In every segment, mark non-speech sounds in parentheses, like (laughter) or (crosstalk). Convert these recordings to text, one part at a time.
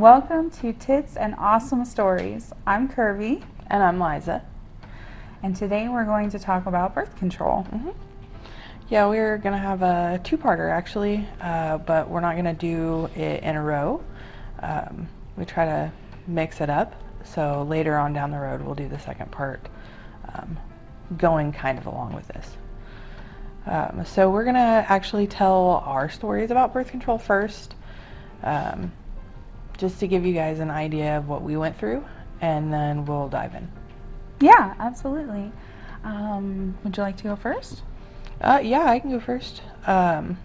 Welcome to Tits and Awesome Stories. I'm Curvy, And I'm Liza. and today we're going to talk about birth control. Yeah, we're gonna have a two-parter actually, uh, but we're not gonna do it in a row. Um, we try to mix it up, so later on down the road we'll do the second part, um, going kind of along with this. Um, so we're gonna actually tell our stories about birth control first, um, just to give you guys an idea of what we went through, and then we'll dive in. Yeah, absolutely. Um, would you like to go first? Uh, yeah, I can go first. Um,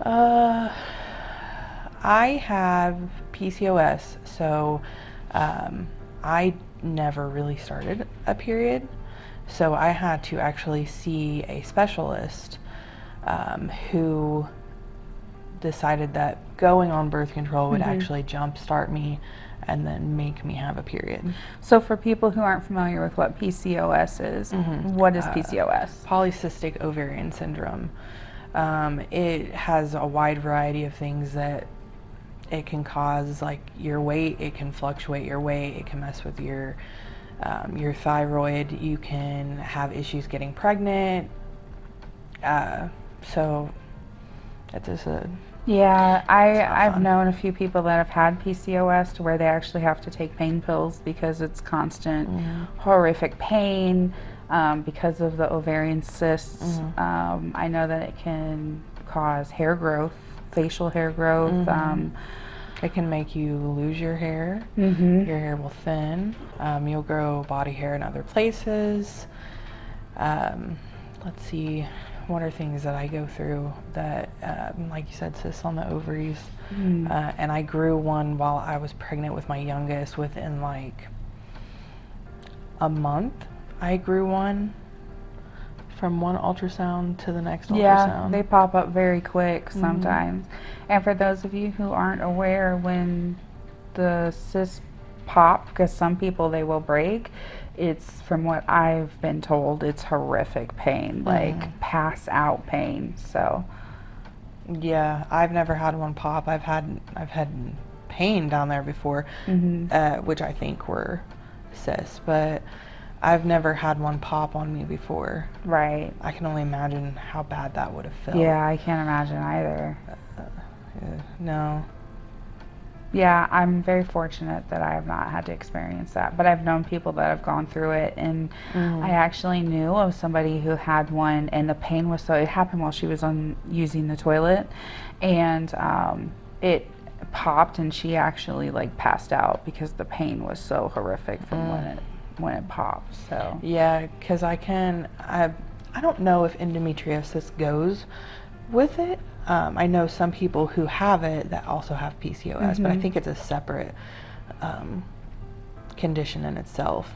uh, I have PCOS, so um, I never really started a period. So I had to actually see a specialist um, who decided that going on birth control would actually jumpstart me and then make me have a period. So, for people who aren't familiar with what PCOS is, what is PCOS? polycystic ovarian syndrome. Um, it has a wide variety of things that it can cause, like your weight. It can fluctuate your weight. It can mess with your um, your thyroid. You can have issues getting pregnant. Uh, so it's just a Yeah, I I've fun. known a few people that have had PCOS to where they actually have to take pain pills because it's constant horrific pain um, because of the ovarian cysts. Um, I know that it can cause hair growth, facial hair growth. Um, It can make you lose your hair. mhm. Your hair will thin. Um, you'll grow body hair in other places. Um, let's see, what are things that I go through that, um, like you said, cysts on the ovaries. Uh, and I grew one while I was pregnant with my youngest. Within like a month, I grew one from one ultrasound to the next Yeah, ultrasound. they pop up very quick sometimes. And for those of you who aren't aware, when the cysts pop, because some people they will break, it's from what I've been told, it's horrific pain, like pass out pain. So, Yeah, I've never had one pop. I've had I've had pain down there before, uh, which I think were cysts, but I've never had one pop on me before. right. I can only imagine how bad that would have felt. Yeah, I can't imagine either. Uh, no. Yeah, I'm very fortunate that I have not had to experience that. But I've known people that have gone through it, and I actually knew of somebody who had one, and the pain was so. It happened while she was on using the toilet, and um, it popped, and she actually like passed out because the pain was so horrific from when it when it popped. So Yeah, because I can. I I don't know if endometriosis goes with it. Um, I know some people who have it that also have PCOS, but I think it's a separate um, condition in itself.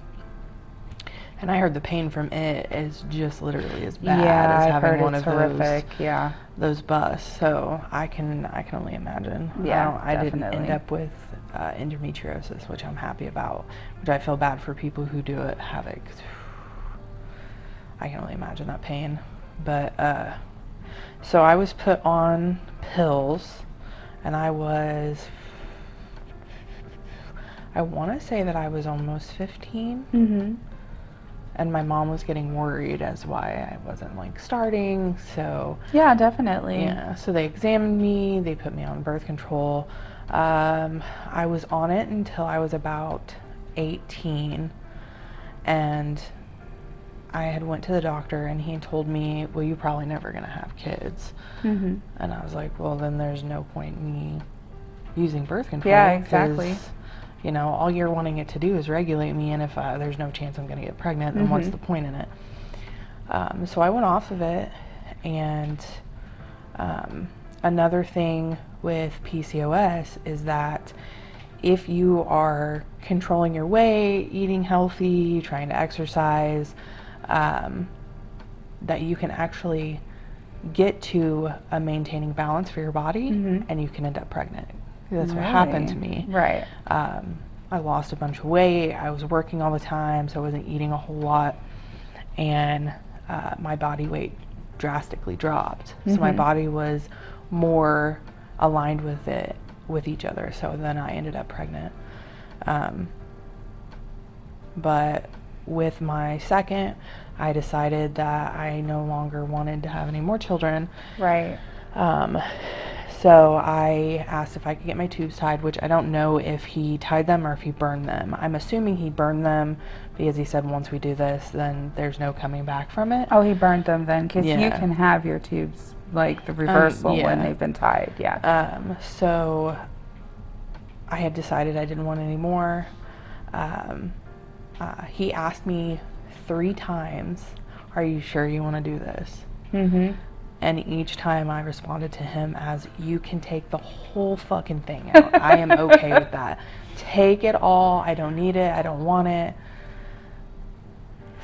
And I heard the pain from it is just literally as bad yeah, as I've having heard one it's of horrific. Yeah, those those busts. So I can I can only imagine. Yeah, I, I didn't end up with uh, endometriosis, which I'm happy about. Which I feel bad for people who do it have it. 'cause I can only imagine that pain. But uh, so I was put on pills, and I was. I want to say that I was almost 15 mm-hmm. and my mom was getting worried as why I wasn't like starting. So yeah, definitely. yeah, so they examined me. They put me on birth control. Um, I was on it until I was about 18, and I had went to the doctor, and he told me, "Well, you're probably never gonna have kids." Mm-hmm. And I was like, "Well, then there's no point in me using birth control." Yeah, exactly. You know, all you're wanting it to do is regulate me, and if uh, there's no chance I'm gonna get pregnant, then what's Mhm. the point in it? Um, so I went off of it, and um, another thing with PCOS is that if you are controlling your weight, eating healthy, trying to exercise, um, that you can actually get to a maintaining balance for your body Mhm. and you can end up pregnant. That's what happened to me. Right. Um, I lost a bunch of weight. I was working all the time, so I wasn't eating a whole lot. And uh, my body weight drastically dropped. So my Mhm. body was more aligned with it with each other. So then I ended up pregnant. Um, but with my second, I decided that I no longer wanted to have any more children. Right. Um, so I asked if I could get my tubes tied, which I don't know if he tied them or if he burned them. I'm assuming he burned them because he said once we do this, then there's no coming back from it. Oh, he burned them then because you can have your tubes like the reversal when yeah. they've been tied. Yeah. Um, so I had decided I didn't want any more. Um, uh, he asked me three times, Are you sure you want to do this? mm-hmm. And each time I responded to him as, You can take the whole fucking thing out. I am okay with that. Take it all. I don't need it. I don't want it.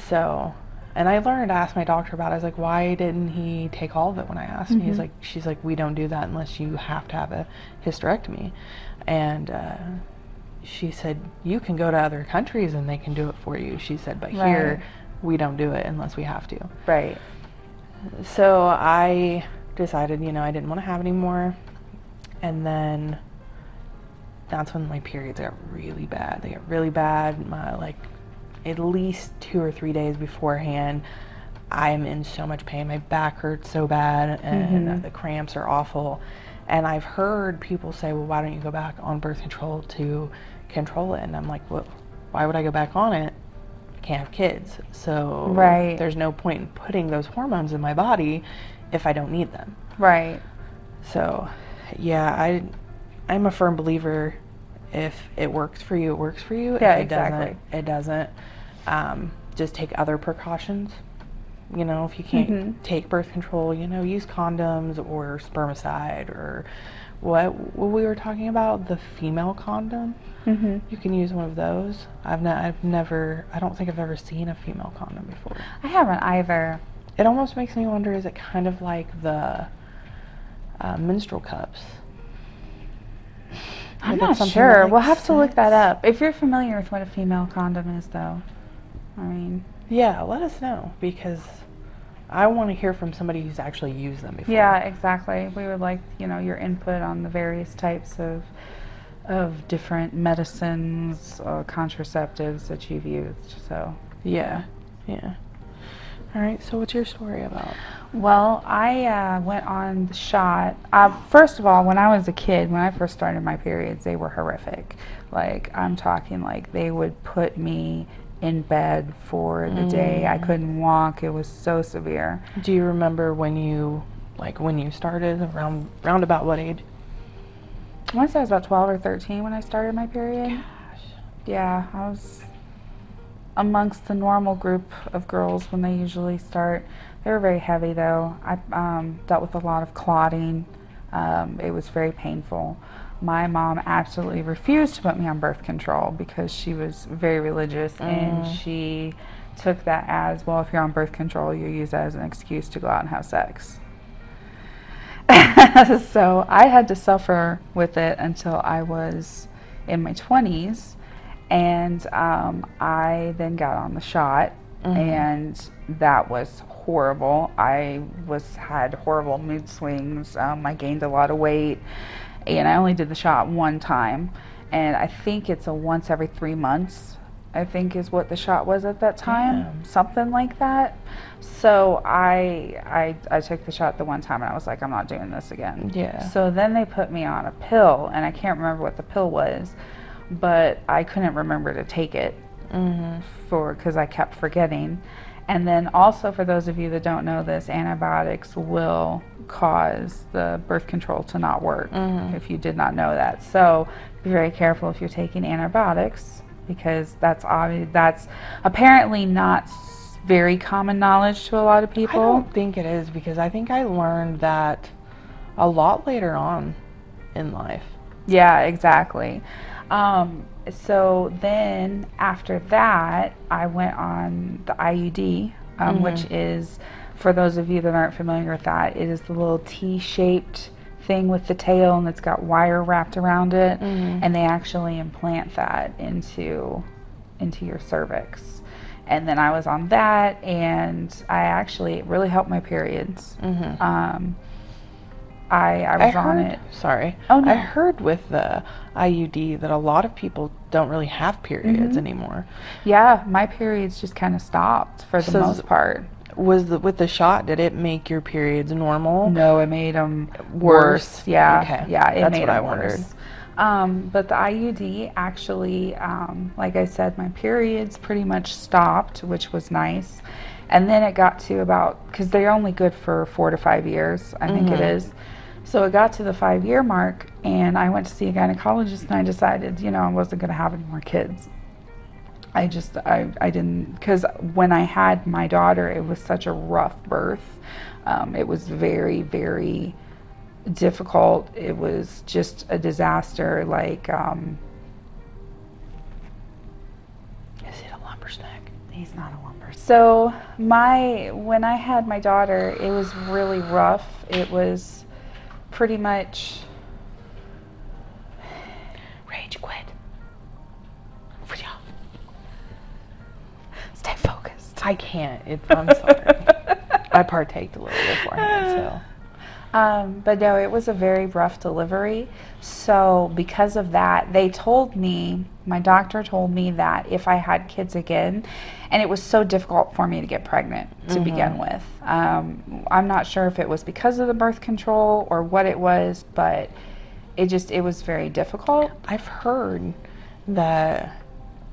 So, and I learned to ask my doctor about it. I was like, Why didn't he take all of it when I asked? me? He's Mhm. like, She's like, We don't do that unless you have to have a hysterectomy. And, uh, she said, You can go to other countries and they can do it for you. She said, But Right. here, we don't do it unless we have to. Right. So I decided, you know, I didn't want to have any more. And then that's when my periods got really bad. They got really bad. My, like, at least two or three days beforehand, I'm in so much pain. My back hurts so bad, and Mhm. the cramps are awful. And I've heard people say, well, why don't you go back on birth control to control it? And I'm like, well, why would I go back on it? I can't have kids. So Right. there's no point in putting those hormones in my body if I don't need them. Right. So, yeah, I, I'm a firm believer. If it works for you, it works for you. Yeah, if it exactly. doesn't, it doesn't. Um, just take other precautions. You know, if you can't Mhm. take birth control, you know, use condoms or spermicide or what what we were talking about, the female condom. Mm-hmm. You can use one of those. I've not, I've never, I don't think I've ever seen a female condom before. I haven't either. It almost makes me wonder: is it kind of like the uh, menstrual cups? I'm Like, not sure. like, we'll have to look that up. If you're familiar with what a female condom is, though, I mean, Yeah, let us know because I want to hear from somebody who's actually used them before. yeah, exactly. We would like, you know, your input on the various types of of different medicines, uh, contraceptives that you've used. So, Yeah. Yeah. All right. So, what's your story about? Well, I uh, went on the shot. Uh, first of all, when I was a kid, when I first started my periods, they were horrific. Like, I'm talking like they would put me in bed for the day. I couldn't walk. It was so severe. Do you remember when you, like, when you started around round about what age? I want to say I was about 12 or 13 when I started my period. Gosh. Yeah, I was amongst the normal group of girls when they usually start. They were very heavy though. I um, dealt with a lot of clotting. Um, it was very painful. My mom absolutely refused to put me on birth control because she was very religious and she took that as well, if you're on birth control, you use that as an excuse to go out and have sex. (laughs) so I had to suffer with it until I was in my 20s. And um, I then got on the shot, and that was horrible. I was had horrible mood swings. Um, I gained a lot of weight, and I only did the shot one time. And I think it's a once every three months. I think is what the shot was at that time, Damn. something like that. So I, I I took the shot the one time, and I was like, I'm not doing this again. Yeah. So then they put me on a pill, and I can't remember what the pill was, but I couldn't remember to take it Mm-hmm. for because I kept forgetting. And then also for those of you that don't know this, antibiotics will cause the birth control to not work Mhm. if you did not know that. So be very careful if you're taking antibiotics because that's obvious, that's apparently not very common knowledge to a lot of people. I don't think it is because I think I learned that a lot later on in life. Yeah, exactly. Um, so then after that, I went on the IUD, um, which is, for those of you that aren't familiar with that, it is the little T shaped thing with the tail and it's got wire wrapped around it. Mhm. And they actually implant that into, into your cervix. And then I was on that, and I actually, it really helped my periods. Mm-hmm. Um, I, I was on heard, it. Sorry. Oh, no. I heard with the IUD that a lot of people don't really have periods Mhm. anymore. Yeah, my periods just kind of stopped for the So most part. Was the with the shot? Did it make your periods normal? No, it made them Worse. worse. Yeah, Okay. yeah, it That's made what I wondered. worse. Um, but the IUD actually, um, like I said, my periods pretty much stopped, which was nice. And then it got to about because they're only good for four to five years, I think it Mhm. is. So it got to the five year mark, and I went to see a gynecologist, and I decided, you know, I wasn't going to have any more kids. I just I, I didn't because when I had my daughter, it was such a rough birth. Um, it was very very difficult. It was just a disaster. Like um, Is it a lumber snack? he's not a lumber. So my when I had my daughter, it was really rough. It was pretty much Rage quit. Stay focused. I can't. It's. I'm sorry. (laughs) I partaked a little beforehand, so. Um, but no, it was a very rough delivery. So, because of that, they told me, my doctor told me that if I had kids again, and it was so difficult for me to get pregnant to begin with. Um, I'm not sure if it was because of the birth control or what it was, but it just, it was very difficult. I've heard that,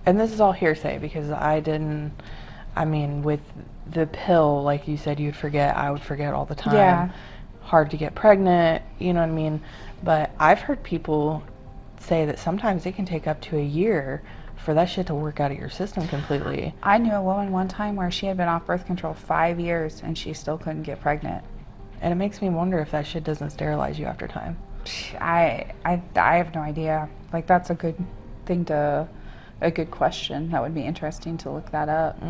and this is all hearsay because I didn't. I mean, with the pill, like you said, you'd forget. I would forget all the time. Yeah. Hard to get pregnant. You know what I mean? But I've heard people say that sometimes it can take up to a year for that shit to work out of your system completely. I knew a woman one time where she had been off birth control five years and she still couldn't get pregnant. And it makes me wonder if that shit doesn't sterilize you after time. I, I, I have no idea. Like that's a good thing to, a good question. That would be interesting to look that up.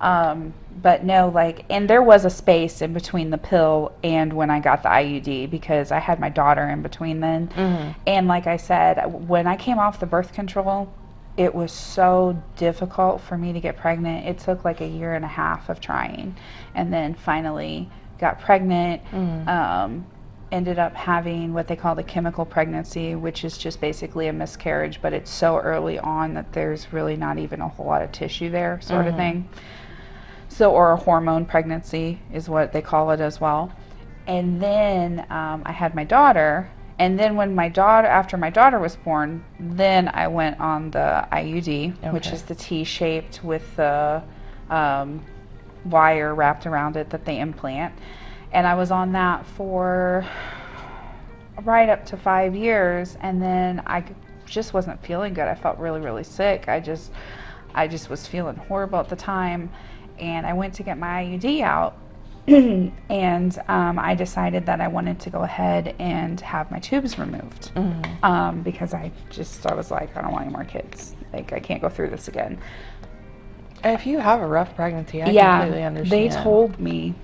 Um, but no, like, and there was a space in between the pill and when I got the IUD because I had my daughter in between then. And like I said, when I came off the birth control, it was so difficult for me to get pregnant. It took like a year and a half of trying, and then finally got pregnant. Um, ended up having what they call the chemical pregnancy, which is just basically a miscarriage, but it's so early on that there's really not even a whole lot of tissue there, sort of thing. So, or a hormone pregnancy is what they call it as well. And then um, I had my daughter, and then when my daughter, after my daughter was born, then I went on the IUD, which is the T-shaped with the um, wire wrapped around it that they implant. And I was on that for right up to five years, and then I just wasn't feeling good. I felt really, really sick. I just, I just was feeling horrible at the time, and I went to get my IUD out, (clears throat) and um, I decided that I wanted to go ahead and have my tubes removed um, because I just, I was like, I don't want any more kids. Like, I can't go through this again. If you have a rough pregnancy, I yeah, completely understand. they told me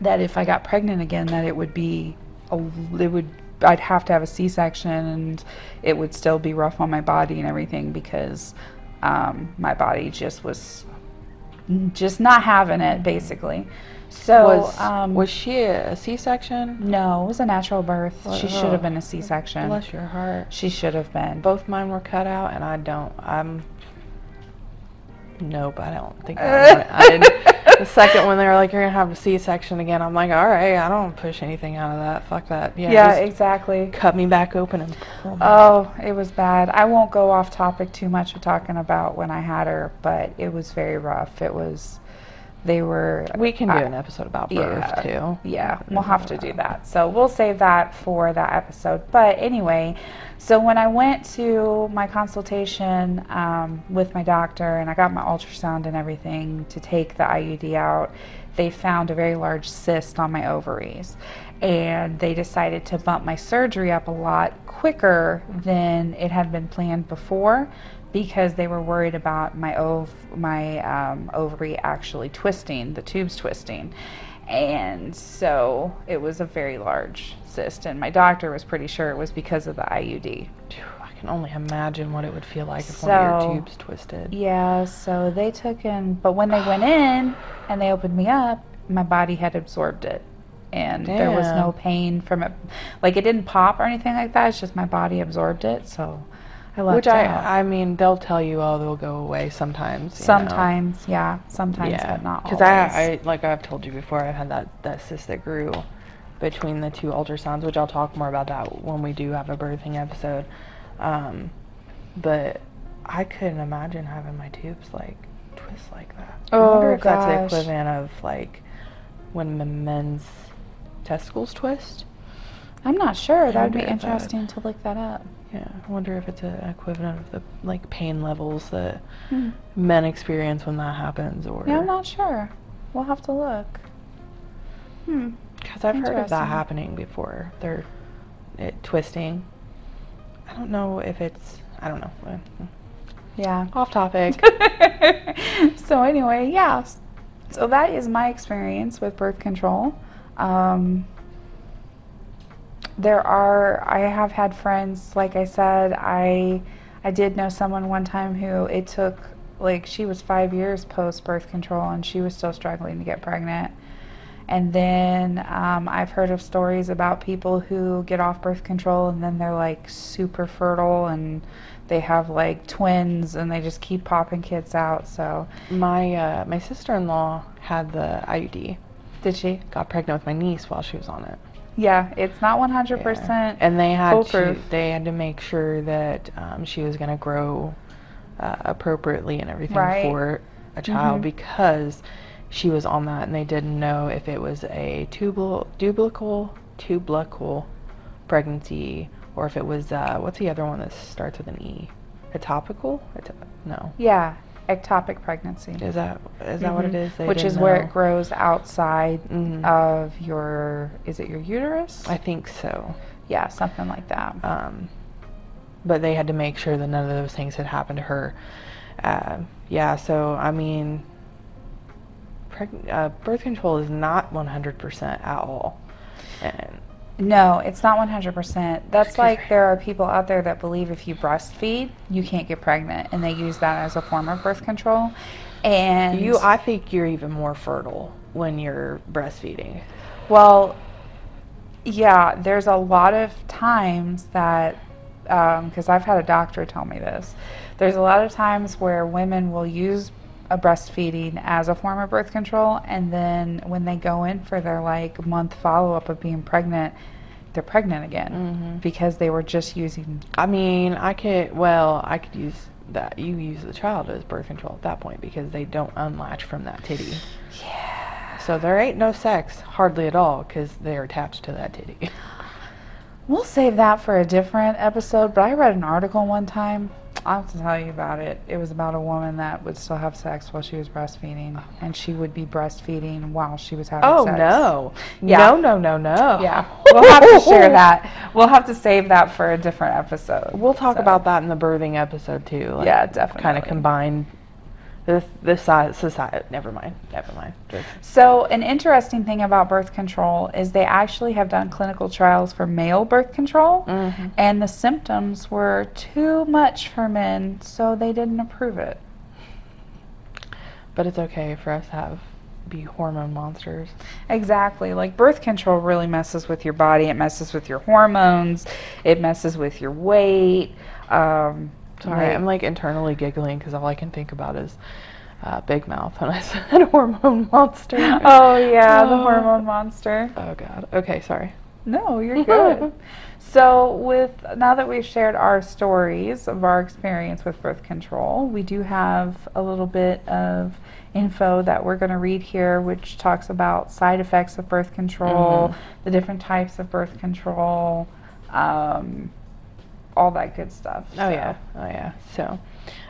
that if I got pregnant again, that it would be, a, it would, I'd have to have a C-section, and it would still be rough on my body and everything because um, my body just was just not having it, basically. So, was um, was she a C-section? no, it was a natural birth. She should Oh. have been a C-section. Bless your heart. She should have been. Both mine were cut out, and I don't. I'm. Nope, I don't think I, want it. I didn't. The (laughs) second one, they were like, "You're gonna have a C-section again." I'm like, "All right, I don't push anything out of that. Fuck that." Yeah, yeah, exactly. cut me back open and. pull Oh, it was bad. I won't go off topic too much with talking about when I had her, but it was very rough. It was, they were. we can do I- an episode about birth yeah, too. Yeah, we'll have to do that. So we'll save that for that episode. But anyway, so when I went to my consultation um, with my doctor and I got my ultrasound and everything to take the IUD out, they found a very large cyst on my ovaries. And they decided to bump my surgery up a lot quicker than it had been planned before because they were worried about my ov- my um, ovary actually twisting, the tubes twisting. And so it was a very large cyst, and my doctor was pretty sure it was because of the IUD. I can only imagine what it would feel like if one of your tubes twisted. Yeah, so they took in, but when they went in and they opened me up, my body had absorbed it. and there was no pain from it. Like it didn't pop or anything like that. It's just my body absorbed it. So I lucked Which I, out. I mean, they'll tell you, oh, they'll go away sometimes. you know. sometimes, yeah, sometimes, yeah, but not always. Because I, I, like I've told you before, I've had that that cyst that grew between the two ultrasounds, which I'll talk more about that when we do have a birthing episode. Um, but I couldn't imagine having my tubes like twist like that. I wonder Oh, if that's the equivalent of like when men's testicles twist. I'm not sure. That would be if that- interesting to look that up. Yeah, I wonder if it's an equivalent of the like pain levels that Hmm. men experience when that happens, or Yeah, I'm not sure. We'll have to look. Hmm. Because I've heard of that happening before. They're it, twisting. I don't know if it's. I don't know. Yeah. Off topic. (laughs) so anyway, yeah. So that is my experience with birth control. Um, there are I have had friends like I said I I did know someone one time who it took like she was 5 years post birth control and she was still struggling to get pregnant. And then um, I've heard of stories about people who get off birth control and then they're like super fertile and they have like twins and they just keep popping kids out. So, my uh, my sister in law had the IUD. did she? Got pregnant with my niece while she was on it. Yeah, it's not 100%. Yeah. And they had to they had to make sure that um, she was going to grow uh, appropriately and everything Right. for a child Mhm. because she was on that and they didn't know if it was a tubal tubulical tubulical pregnancy or if it was uh, what's the other one that starts with an E? Etopical? Eti- no. Yeah, ectopic pregnancy. Is that is that what it Mhm. is? They Which is didn't where it grows outside Mhm. of your, is it your uterus? I think so. yeah, something like that. Um, but they had to make sure that none of those things had happened to her. Uh, yeah, so I mean, preg- uh, birth control is not 100% at all. And No, it's not 100%. That's like there are people out there that believe if you breastfeed, you can't get pregnant, and they use that as a form of birth control. And you, I think you're even more fertile when you're breastfeeding. Well, yeah, there's a lot of times that, um, because I've had a doctor tell me this, there's a lot of times where women will use breastfeeding as a form of birth control, and then when they go in for their like month follow up of being pregnant, they're pregnant again Mhm. because they were just using. I mean, I could, well, I could use that. You use the child as birth control at that point because they don't unlatch from that titty. Yeah. So there ain't no sex, hardly at all, because they're attached to that titty. We'll save that for a different episode, but I read an article one time. I'll have to tell you about it. It was about a woman that would still have sex while she was breastfeeding, and she would be breastfeeding while she was having Oh sex. no! Yeah. No, no, no, no! Yeah, we'll have to share (laughs) that. We'll have to save that for a different episode. We'll talk So, about that in the birthing episode too. Like, Yeah, definitely. Kind of combine this this side society. Never mind. Never mind. So, an interesting thing about birth control is they actually have done clinical trials for male birth control, Mhm. and the symptoms were too much for men, so they didn't approve it. But it's okay for us to have be hormone monsters. Exactly. Like birth control really messes with your body. It messes with your hormones. It messes with your weight. Um, Sorry, I'm like internally giggling because all I can think about is uh, Big Mouth when I (laughs) said hormone monster. oh yeah, the Oh. hormone monster. Oh God. Okay, sorry. No, you're (laughs) good. so with now that we've shared our stories of our experience with birth control, we do have a little bit of info that we're going to read here, which talks about side effects of birth control, Mhm. the different types of birth control, um, all that good stuff. Oh So, yeah. Oh yeah. So.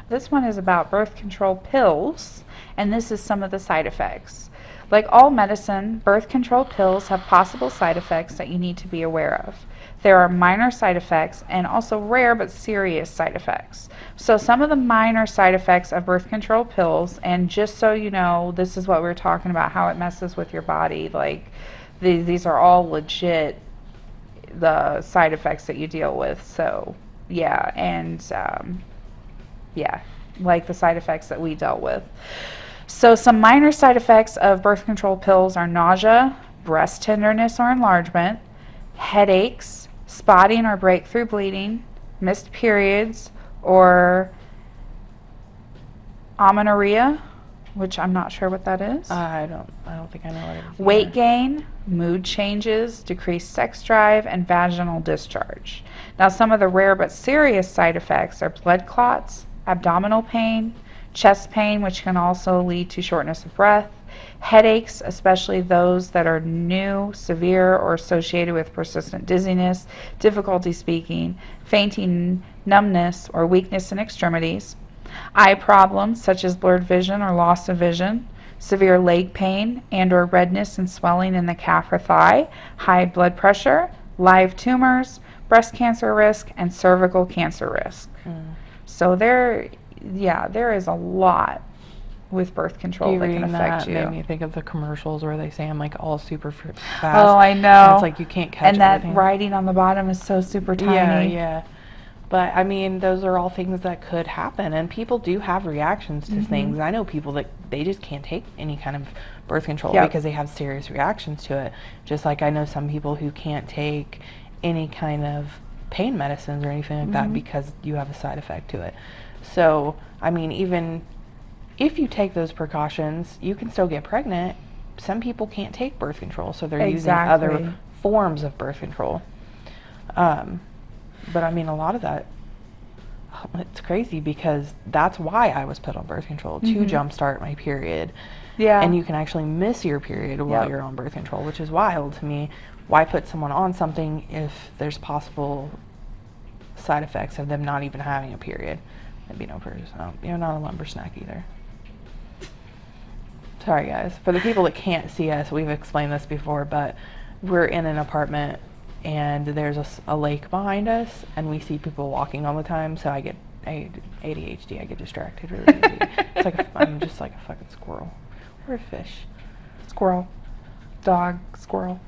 This one is about birth control pills, and this is some of the side effects. Like all medicine, birth control pills have possible side effects that you need to be aware of. There are minor side effects and also rare but serious side effects. So, some of the minor side effects of birth control pills, and just so you know, this is what we are talking about how it messes with your body. Like, the, these are all legit the side effects that you deal with. So, yeah, and um, yeah, like the side effects that we dealt with. So, some minor side effects of birth control pills are nausea, breast tenderness or enlargement, headaches, spotting or breakthrough bleeding, missed periods, or amenorrhea, which I'm not sure what that is. I don't. I don't think I know what it is. Weight either. gain, mood changes, decreased sex drive, and vaginal discharge. Now, some of the rare but serious side effects are blood clots, abdominal pain, chest pain, which can also lead to shortness of breath, headaches, especially those that are new, severe, or associated with persistent dizziness, difficulty speaking, fainting, numbness, or weakness in extremities, eye problems such as blurred vision or loss of vision, severe leg pain and or redness and swelling in the calf or thigh, high blood pressure, live tumors, breast cancer risk, and cervical cancer risk. Mm. So there, yeah, there is a lot with birth control You that can affect that you. made me think of the commercials where they say I'm like all super fast. Oh, I know. it's like you can't catch and that everything. writing on the bottom is so super tiny. Yeah, yeah. But I mean, those are all things that could happen, and people do have reactions to Mm-hmm. things. I know people that they just can't take any kind of birth control Yep. because they have serious reactions to it. Just like I know some people who can't take any kind of pain medicines or anything like Mm-hmm. that because you have a side effect to it. So, I mean, even if you take those precautions, you can still get pregnant. Some people can't take birth control, so they're using other forms of birth control. Um, but I mean, a lot of that, it's crazy because that's why I was put on birth control to Mhm. jumpstart my period. Yeah. And you can actually miss your period while Yep. you're on birth control, which is wild to me. Why put someone on something if there's possible side effects of them not even having a period? That'd be no. No, you're not a lumber snack either. Sorry, guys. For the people that can't see us, we've explained this before, but we're in an apartment and there's a lake behind us, and we see people walking all the time. So I get I, ADHD. I get distracted really easy. (laughs) it's like a, I'm just like a fucking squirrel or a fish. squirrel, dog, squirrel.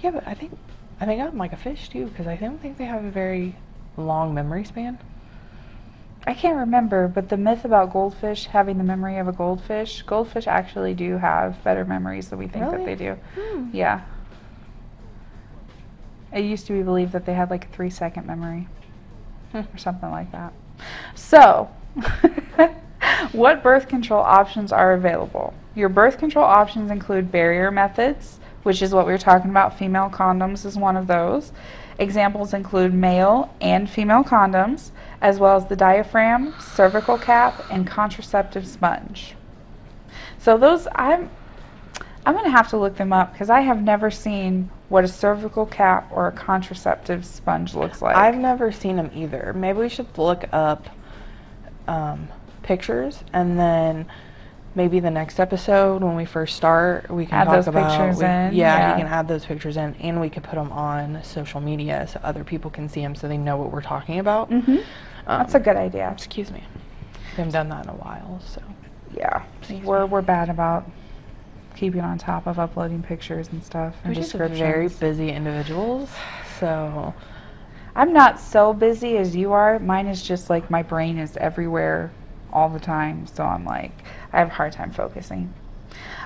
Yeah, but I think I think I'm like a fish too because I don't think they have a very long memory span. I can't remember, but the myth about goldfish having the memory of a goldfish, goldfish actually do have better memories than we think that they do. Hmm. Yeah. It used to be believed that they had like a three second memory Hmm. or something like that. So, (laughs) what birth control options are available? Your birth control options include barrier methods, which is what we were talking about. Female condoms is one of those. Examples include male and female condoms, as well as the diaphragm, cervical cap, and contraceptive sponge. So those I'm I'm gonna have to look them up because I have never seen what a cervical cap or a contraceptive sponge looks like. I've never seen them either. Maybe we should look up um, pictures and then maybe the next episode when we first start we can Add talk those about pictures we- in, Yeah, yeah. you can add those pictures in and we could put them on social media so other people can see them so they know what we're talking about. hmm Um, That's a good idea. Excuse me. We haven't done that in a while, so. Yeah, Excuse we're me. we're bad about keeping on top of uploading pictures and stuff and We're just very busy individuals, so I'm not so busy as you are. Mine is just like my brain is everywhere all the time, so I'm like I have a hard time focusing.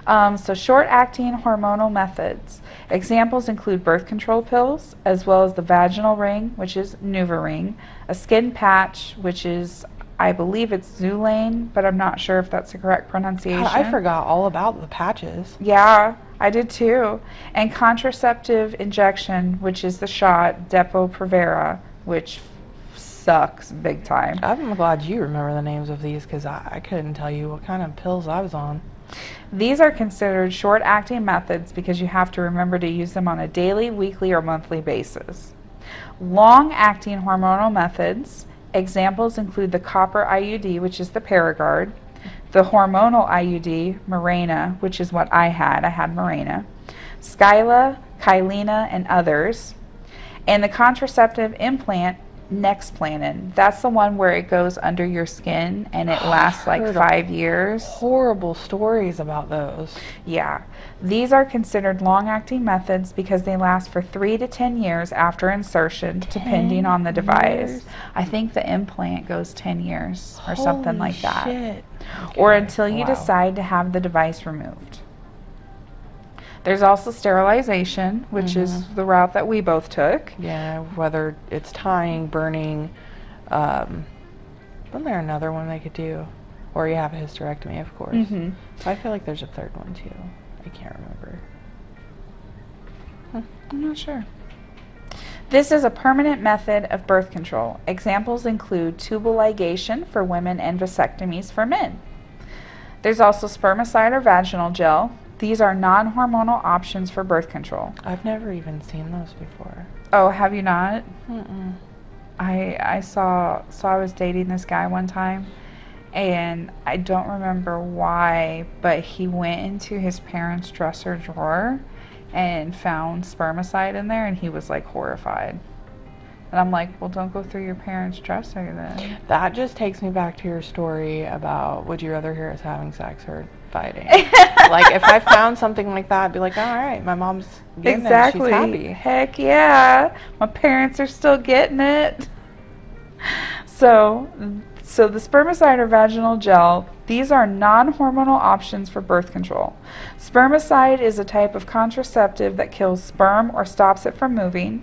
Um, so short-acting hormonal methods. Examples include birth control pills, as well as the vaginal ring, which is NuvaRing, a skin patch, which is I believe it's Xulane, but I'm not sure if that's the correct pronunciation. God, I forgot all about the patches. Yeah, I did too. And contraceptive injection, which is the shot Depo-Provera, which sucks big time. I'm glad you remember the names of these because I, I couldn't tell you what kind of pills I was on. These are considered short acting methods because you have to remember to use them on a daily, weekly, or monthly basis. Long acting hormonal methods, examples include the copper IUD, which is the Paragard, the hormonal IUD, Mirena, which is what I had. I had Mirena, Skyla, Kyleena, and others. And the contraceptive implant, Nexplanon. That's the one where it goes under your skin and it lasts (gasps) like five years. Horrible stories about those. Yeah. These are considered long acting methods because they last for three to 10 years after insertion, depending on the device. years? I think the implant goes 10 years or something like that. shit. Or until you Wow. decide to have the device removed. There's also sterilization, which Mm-hmm. is the route that we both took. Yeah, whether it's tying, burning. Um, wasn't there another one they could do? Or you have a hysterectomy, of course. Mhm. I feel like there's a third one too. I can't remember. I'm not sure. This is a permanent method of birth control. Examples include tubal ligation for women and vasectomies for men. There's also spermicide or vaginal gel. These are non hormonal options for birth control. I've never even seen those before. Oh, have you not? Mm-mm. I I saw so I was dating this guy one time and I don't remember why, but he went into his parents' dresser drawer and found spermicide in there and he was like horrified. And I'm like, "Well, don't go through your parents' dresser then." That just takes me back to your story about would you rather hear us having sex or fighting? (laughs) like if I found something like that, I'd be like, all right, my mom's getting exactly. it. She's happy. Heck yeah. My parents are still getting it. (laughs) So, so the spermicide or vaginal gel, these are non-hormonal options for birth control. Spermicide is a type of contraceptive that kills sperm or stops it from moving.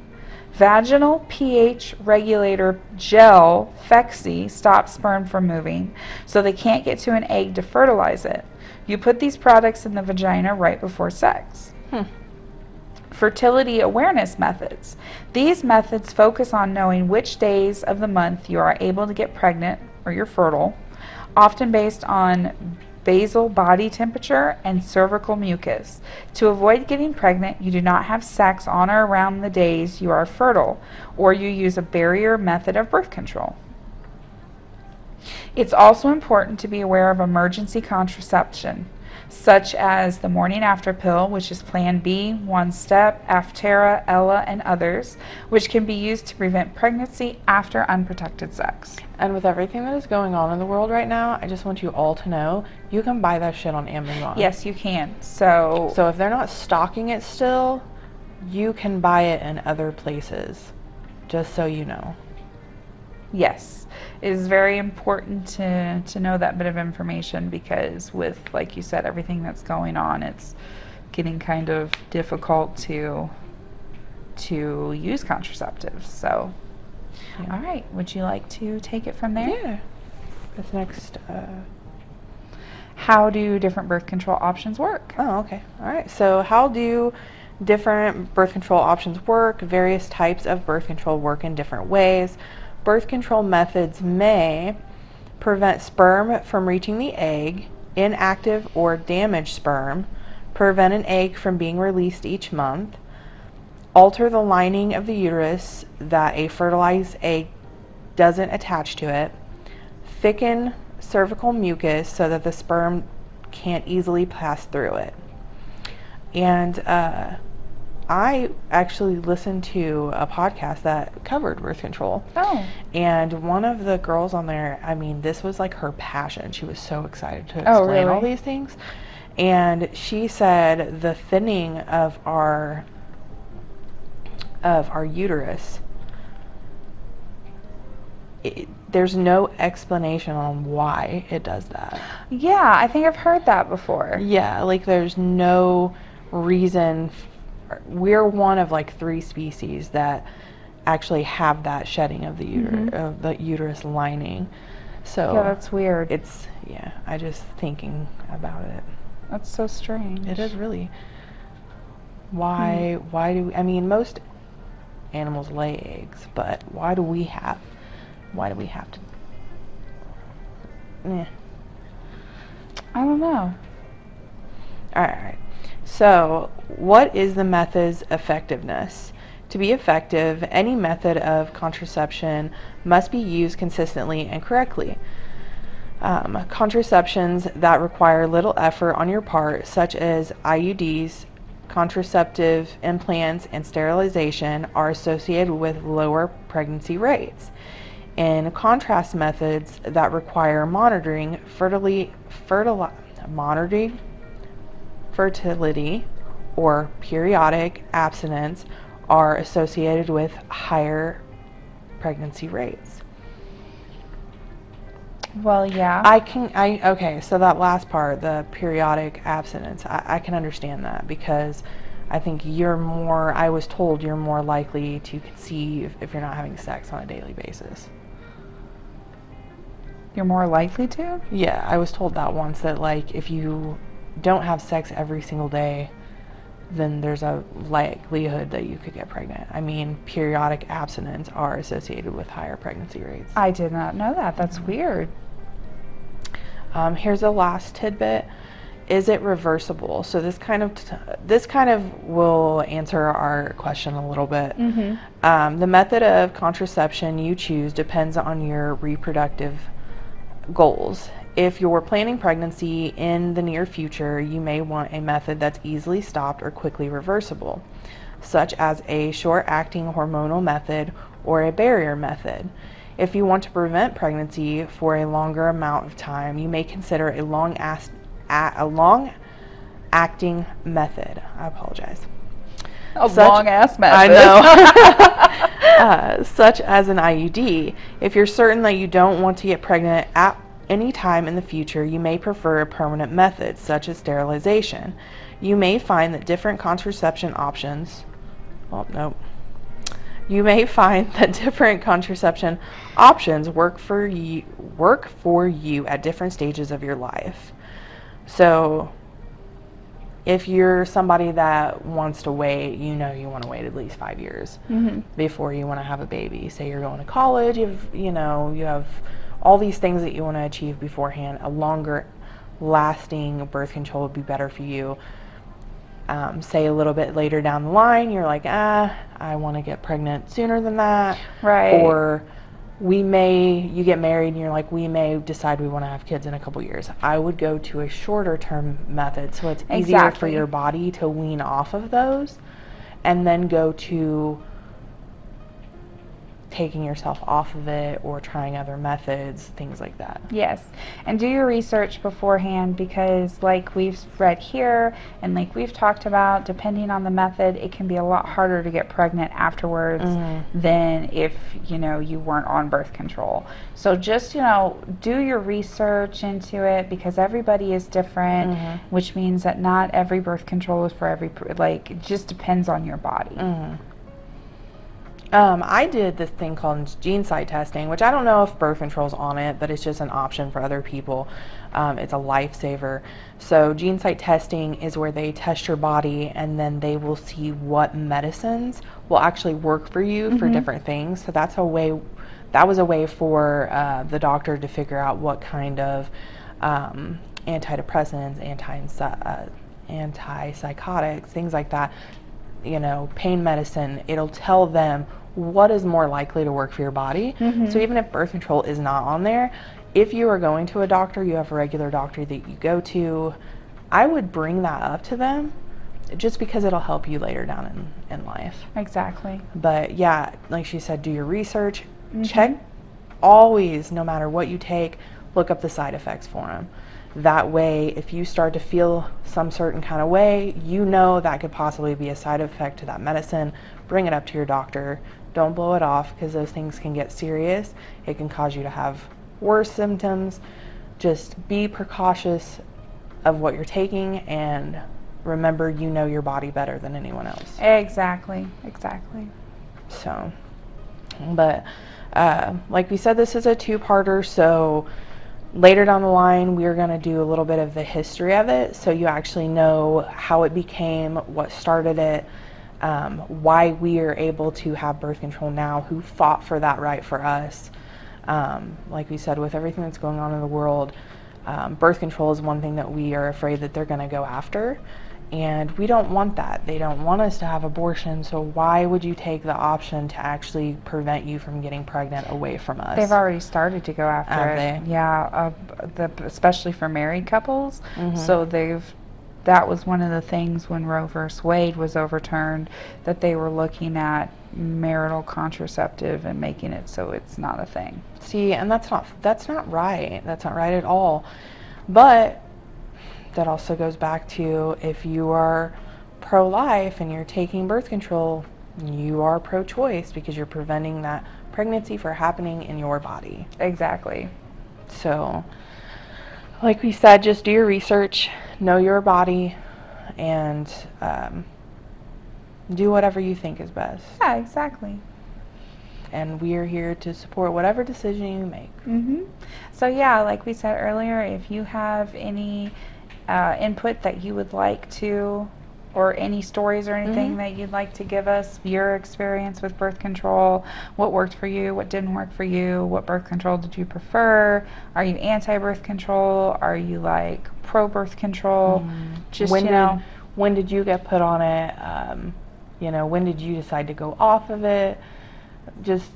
Vaginal pH regulator gel, Phexxi, stops sperm from moving, so they can't get to an egg to fertilize it. You put these products in the vagina right before sex Hmm. fertility awareness methods. These methods focus on knowing which days of the month you are able to get pregnant or you're fertile, often based on basal body temperature and cervical mucus. To avoid getting pregnant, you do not have sex on or around the days you are fertile, or you use a barrier method of birth control. It's also important to be aware of emergency contraception, such as the morning after pill, which is Plan B, One Step, Aftera, Ella, and others, which can be used to prevent pregnancy after unprotected sex. And with everything that is going on in the world right now, I just want you all to know you can buy that shit on Amazon. Yes, you can. So, So if they're not stocking it still, you can buy it in other places. Just so you know. Yes, it is very important to, to know that bit of information because, with, like you said, everything that's going on, it's getting kind of difficult to to use contraceptives. So, Yeah. all right, would you like to take it from there? Yeah. This next. Uh, How do different birth control options work? oh, okay. All right. So, how do different birth control options work? Various types of birth control work in different ways. Birth control methods may prevent sperm from reaching the egg, inactive or damaged sperm, prevent an egg from being released each month, alter the lining of the uterus that a fertilized egg doesn't attach to it, thicken cervical mucus so that the sperm can't easily pass through it. And uh, I actually listened to a podcast that covered birth control. Oh, And one of the girls on there, I mean, this was like her passion. She was so excited to Oh, explain all these things. And she said the thinning of our of our uterus it, there's no explanation on why it does that. yeah, I think I've heard that before. Yeah, like there's no reason. We're one of like three species that actually have that shedding of the uterus, Mhm. of the uterus lining. So Yeah, that's weird. it's yeah. I just thinking about it. that's so strange. It is really. Why? Why do we, I mean most animals lay eggs, but why do we have? Why do we have to? Eh. I don't know. All right, all right. So, what is the method's effectiveness? To be effective, any method of contraception must be used consistently and correctly. Um, contraceptions that require little effort on your part, such as IUDs, contraceptive implants, and sterilization, are associated with lower pregnancy rates. In contrast, methods that require monitoring fertility, fertili- monitoring fertility or periodic abstinence are associated with higher pregnancy rates. Well, yeah. I can, I, okay, so that last part, the periodic abstinence, I, I can understand that because I think you're more, I was told you're more likely to conceive if you're not having sex on a daily basis. You're more likely to? Yeah, I was told that once that, like, if you don't have sex every single day, then there's a likelihood that you could get pregnant. I mean, periodic abstinence are associated with higher pregnancy rates. I did not know that. That's weird. Um, here's the last tidbit. Is it reversible? So this kind of t- this kind of will answer our question a little bit. Mm-hmm. Um, the method of contraception you choose depends on your reproductive goals. If you're planning pregnancy in the near future, you may want a method that's easily stopped or quickly reversible, such as a short acting hormonal method or a barrier method. If you want to prevent pregnancy for a longer amount of time, you may consider a long as- a long acting method. I apologize. A Such- long ass method. I know. (laughs) (laughs) uh, such as an IUD. If you're certain that you don't want to get pregnant at any time in the future, you may prefer a permanent method, such as sterilization. You may find that different contraception options. Well, nope. You may find that different contraception options work for you work for you at different stages of your life. So, if you're somebody that wants to wait, you know you want to wait at least five years hmm before you want to have a baby. Say you're going to college, you have, you know, you have all these things that you want to achieve beforehand. A longer lasting birth control would be better for you. Um, say a little bit later down the line, you're like, ah, I want to get pregnant sooner than that. Right. Or we may, you get married and you're like, we may decide we want to have kids in a couple years. I would go to a shorter term method so it's easier for your body to wean off of those and then go to taking yourself off of it or trying other methods, things like that. Yes, and do your research beforehand because, like we've read here and like we've talked about, depending on the method, it can be a lot harder to get pregnant afterwards mm-hmm. than if you know you weren't on birth control. So just you know do your research into it because everybody is different, mm-hmm. which means that not every birth control is for every like it just depends on your body. Mm-hmm. Um, I did this thing called GeneSight testing, which I don't know if birth control's on it, but it's just an option for other people. Um, it's a lifesaver. So, GeneSight testing is where they test your body and then they will see what medicines will actually work for you for different things. So, that's a way, that was a way for uh, the doctor to figure out what kind of um, antidepressants, anti uh, antipsychotics, things like that you know, pain medicine, it'll tell them what is more likely to work for your body. Mm-hmm. So even if birth control is not on there, if you are going to a doctor, you have a regular doctor that you go to, I would bring that up to them just because it'll help you later down in, in life. Exactly. But yeah, like she said, do your research. Mm-hmm. Check always, no matter what you take, look up the side effects for them. That way, if you start to feel some certain kind of way, you know that could possibly be a side effect to that medicine. Bring it up to your doctor. Don't blow it off because those things can get serious. It can cause you to have worse symptoms. Just be precautious of what you're taking and remember you know your body better than anyone else. Exactly. Exactly. So, but uh, like we said, this is a two parter. So, later down the line, we're going to do a little bit of the history of it. So, you actually know how it became, what started it, um, why we are able to have birth control now, who fought for that right for us. Um, like we said, with everything that's going on in the world, um, birth control is one thing that we are afraid that they're going to go after. And we don't want that. They don't want us to have abortion. So why would you take the option to actually prevent you from getting pregnant away from us? They've already started to go after Have it. they? Yeah, uh, the, especially for married couples. Mm-hmm. So they've. That was one of the things when Roe versus Wade was overturned that they were looking at marital contraceptive and making it so it's not a thing. See, and that's not that's not right. That's not right at all. But that also goes back to if you are pro-life and you're taking birth control, you are pro-choice because you're preventing that pregnancy from happening in your body. Exactly. So, like we said, just do your research, know your body, and um, do whatever you think is best. Yeah, exactly. And we are here to support whatever decision you make. hmm So yeah, like we said earlier, if you have any uh, input that you would like to, or any stories or anything Mhm. that you'd like to give us, your experience with birth control, what worked for you, what didn't work for you, what birth control did you prefer? Are you anti-birth control? Are you like pro-birth control? Mm. Just when you did know, when did you get put on it? Um, you know, when did you decide to go off of it? Just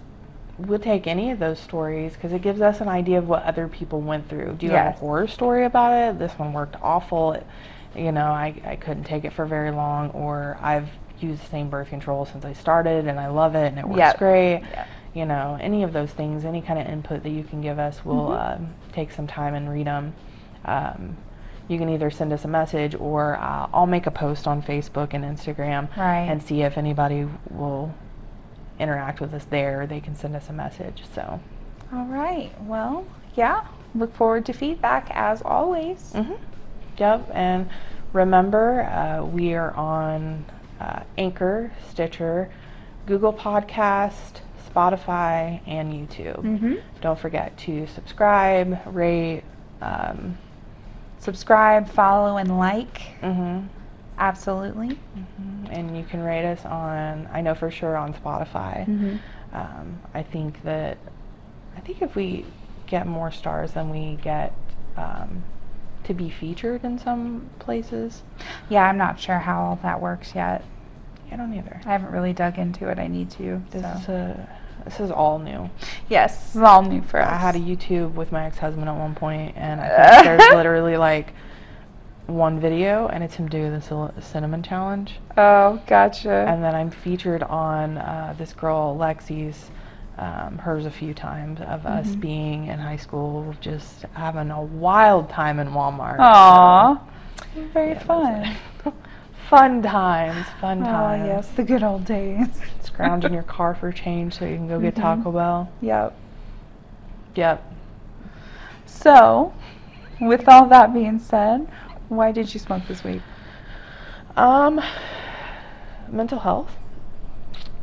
we'll take any of those stories because it gives us an idea of what other people went through. Do you have a horror story about it? This one worked awful. It, you know, I, I couldn't take it for very long, or I've used the same birth control since I started and I love it and it works Yep. great. Yep. You know, any of those things, any kind of input that you can give us, we'll Mhm. um, take some time and read them. Um, you can either send us a message or uh, I'll make a post on Facebook and Instagram Right. and see if anybody will interact with us there. They can send us a message. So, all right. Well, yeah. Look forward to feedback as always. Yep. And remember, uh, we are on uh, Anchor, Stitcher, Google Podcast, Spotify, and YouTube. Mm-hmm. Don't forget to subscribe, rate. Um, Subscribe, follow, and like. mhm. Absolutely. Mhm. And you can rate us on, I know for sure on Spotify. Mm-hmm. Um, I think that, I think if we get more stars than we get um, to be featured in some places, Yeah, I'm not sure how all that works yet. I don't either. I haven't really dug into it. I need to. This so. is a, this is all new. yes, this is all new for us. I had a YouTube with my ex-husband at one point, and I (laughs) think there's literally like one video, and it's him doing the cin- cinnamon challenge. Oh, gotcha. and then I'm featured on uh, this girl Lexi's um, hers a few times of us Mhm. being in high school, just having a wild time in Walmart. Aw, very yeah, fun. (laughs) fun times, fun Oh, times. yes, the good old days. (laughs) Scrounging your car for change so you can go get Mhm. Taco Bell. Yep. Yep. So, with all that being said, why did you smoke this week? Um, mental health.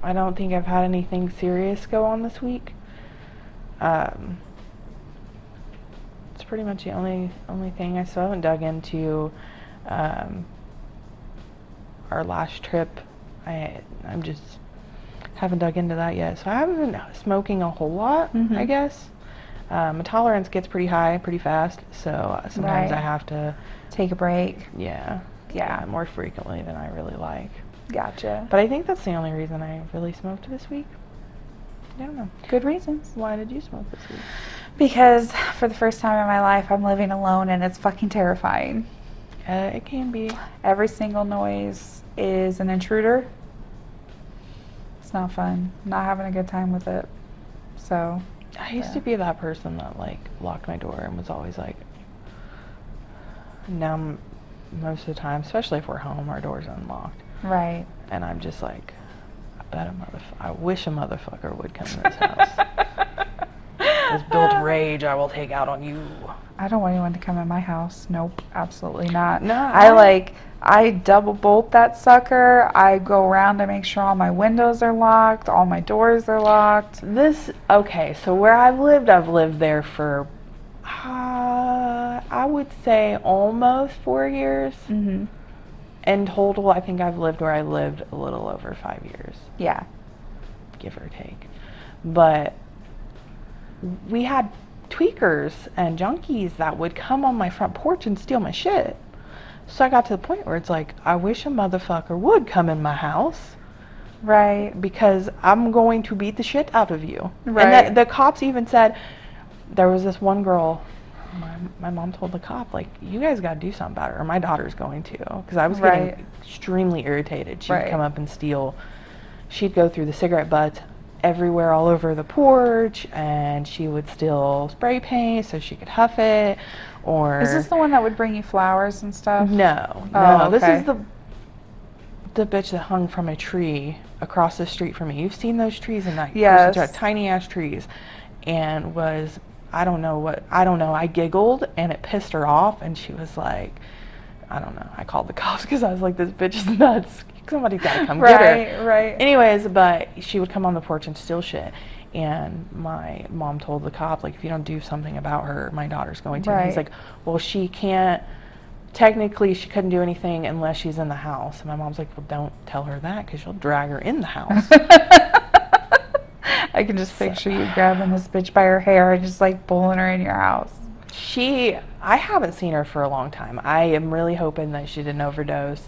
I don't think I've had anything serious go on this week. Um, it's pretty much the only only thing. I still haven't dug into um, our last trip. I I'm just haven't dug into that yet. So I haven't been smoking a whole lot. I Mhm. guess. Um, my tolerance gets pretty high pretty fast, so uh, sometimes I have to, Take a break. yeah, Yeah. more frequently than I really like. Gotcha. But I think that's the only reason I really smoked this week. I don't know. good reasons. Why did you smoke this week? Because for the first time in my life, I'm living alone and it's fucking terrifying. Uh, it can be. Every single noise is an intruder. It's not fun. Not having a good time with it. So, I used to be that person that like locked my door and was always like. Now, most of the time, especially if we're home, our door's unlocked, right. and I'm just like, I bet a motherf- I wish a motherfucker would come to this house. (laughs) this built rage I will take out on you. I don't want anyone to come in my house. Nope, absolutely not. No, I I- like I double bolt that sucker. I go around to make sure all my windows are locked, all my doors are locked. This okay, so where I've lived, I've lived there for uh, I would say almost four years. Mhm. In total, I think I've lived where I lived a little over five years, Yeah. give or take. But we had tweakers and junkies that would come on my front porch and steal my shit. So I got to the point where it's like, I wish a motherfucker would come in my house Right. because I'm going to beat the shit out of you. And Right. the, the cops even said, there was this one girl, my, my mom told the cop, like, you guys got to do something about her, or my daughter's going to. Because I was Right. getting extremely irritated. She'd Right. come up and steal. She'd go through the cigarette butts everywhere all over the porch, and she would steal spray paint so she could huff it. Or Is this the one that would bring you flowers and stuff? no, Oh, no. This is the the bitch that hung from a tree across the street from me. You've seen those trees in that Yes. tiny ass trees, and was I don't know what, I don't know. I giggled and it pissed her off, and she was like, I don't know. I called the (laughs) cops because I was like, this bitch is nuts. Somebody's got to come get her. Right, right. Anyways, but she would come on the porch and steal shit. And my mom told the cop, like, if you don't do something about her, my daughter's going to. And he's like, well, she can't. Technically, she couldn't do anything unless she's in the house. And my mom's like, well, don't tell her that because she'll drag her in the house. (laughs) I can just picture you grabbing this bitch by her hair and just like pulling her in your house. she, I haven't seen her for a long time. I am really hoping that she didn't overdose.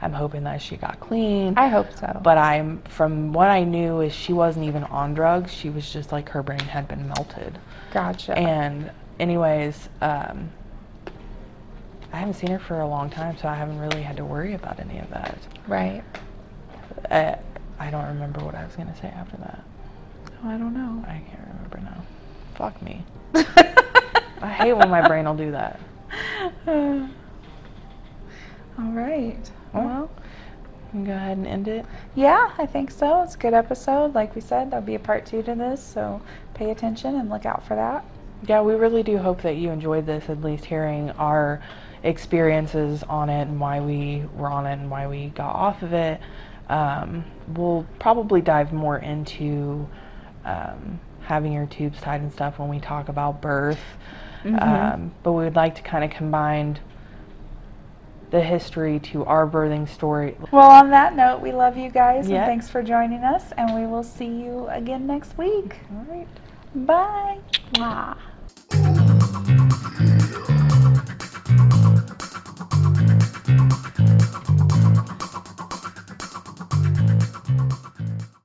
I'm hoping that she got clean. I hope so. but I'm from what I knew is she wasn't even on drugs. She was just like her brain had been melted. gotcha. And anyways, um, I haven't seen her for a long time, so I haven't really had to worry about any of that. right. Uh, I don't remember what I was gonna say after that. Oh, I don't know. I can't remember now. Fuck me. (laughs) I hate when my brain will do that. Uh, (sighs) all right. Well, Well, can go ahead and end it. yeah, I think so. It's a good episode. Like we said, there'll be a part two to this, so pay attention and look out for that. Yeah, we really do hope that you enjoyed this, at least hearing our experiences on it and why we were on it and why we got off of it. Um, we'll probably dive more into um, having your tubes tied and stuff when we talk about birth. Um, but we would like to kind of combine the history to our birthing story. Well, on that note, we love you guys Yeah. and thanks for joining us, and we will see you again next week. All right. Bye.